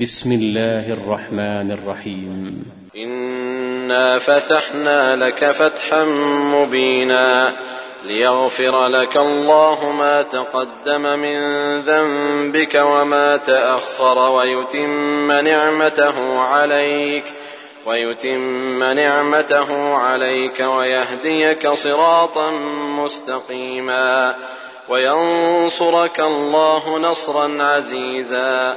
بسم الله الرحمن الرحيم. انا فتحنا لك فتحا مبينا ليغفر لك الله ما تقدم من ذنبك وما تاخر ويتم نعمته عليك ويتم نعمته عليك ويهديك صراطا مستقيما وينصرك الله نصرا عزيزا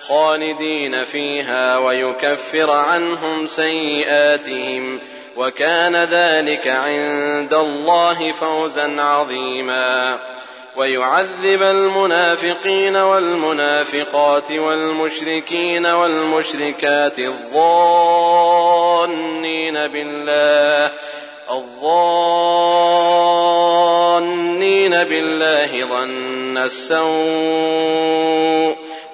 خالدين فيها ويكفر عنهم سيئاتهم وكان ذلك عند الله فوزا عظيما. ويعذب المنافقين والمنافقات والمشركين والمشركات الظانين بالله الظانين بالله ظن السوء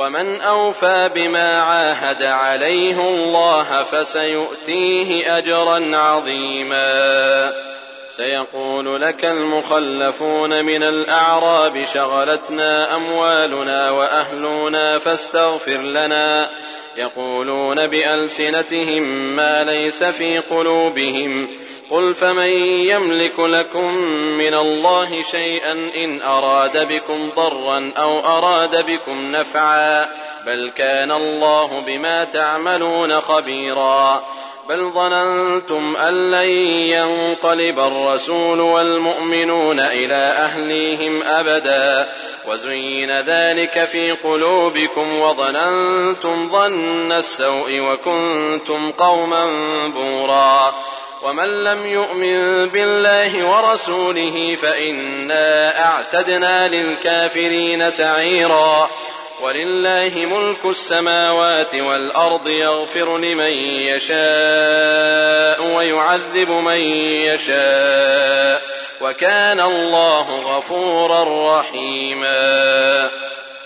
ومن أوفى بما عاهد عليه الله فسيؤتيه أجرا عظيما. سيقول لك المخلفون من الأعراب شغلتنا أموالنا وأهلنا فاستغفر لنا. يقولون بألسنتهم ما ليس في قلوبهم. قل فمن يملك لكم من الله شيئا إن أراد بكم ضرا أو أراد بكم نفعا بل كان الله بما تعملون خبيرا بل ظننتم أن لن ينقلب الرسول والمؤمنون إلى أهليهم أبدا وزين ذلك في قلوبكم وظننتم ظن السوء وكنتم قوما بورا ومن لم يؤمن بالله ورسوله فإنا أعتدنا للكافرين سعيرا. ولله ملك السماوات والأرض يغفر لمن يشاء ويعذب من يشاء. وكان الله غفورا رحيما.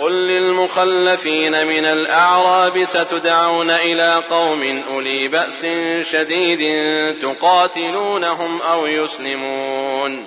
قل للمخلفين من الأعراب ستدعون إلى قوم أولي بأس شديد تقاتلونهم أو يسلمون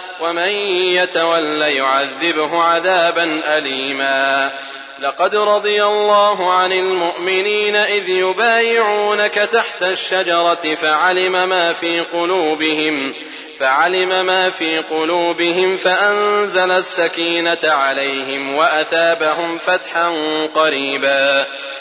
ومن يتول يعذبه عذابا أليما. لقد رضي الله عن المؤمنين إذ يبايعونك تحت الشجرة فعلم ما في قلوبهم فعلم ما في قلوبهم فأنزل السكينة عليهم وأثابهم فتحا قريبا.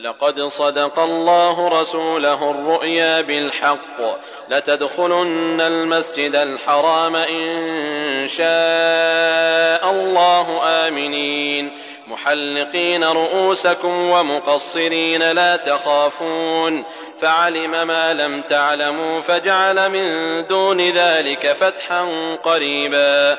لقد صدق الله رسوله الرؤيا بالحق. لتدخلن المسجد الحرام إن شاء الله آمنين. محلقين رؤوسكم ومقصرين لا تخافون. فعلم ما لم تعلموا فجعل من دون ذلك فتحا قريبا.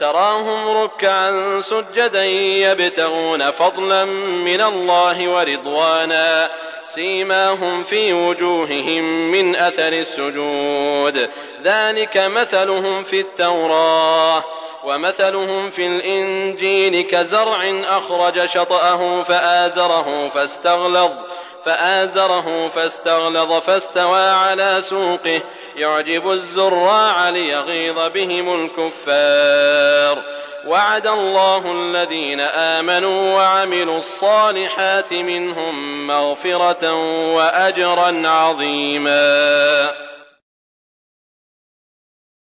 تراهم ركعا سجدا يبتغون فضلا من الله ورضوانا سيماهم في وجوههم من أثر السجود. ذلك مثلهم في التوراة ومثلهم في الإنجيل كزرع أخرج شطأه فآزره فاستغلظ. فآزره فاستغلظ فاستوى على سوقه. يعجب الزراع ليغيظ بهم الكفار. وعد الله الذين آمنوا وعملوا الصالحات منهم مغفرة وأجرا عظيما.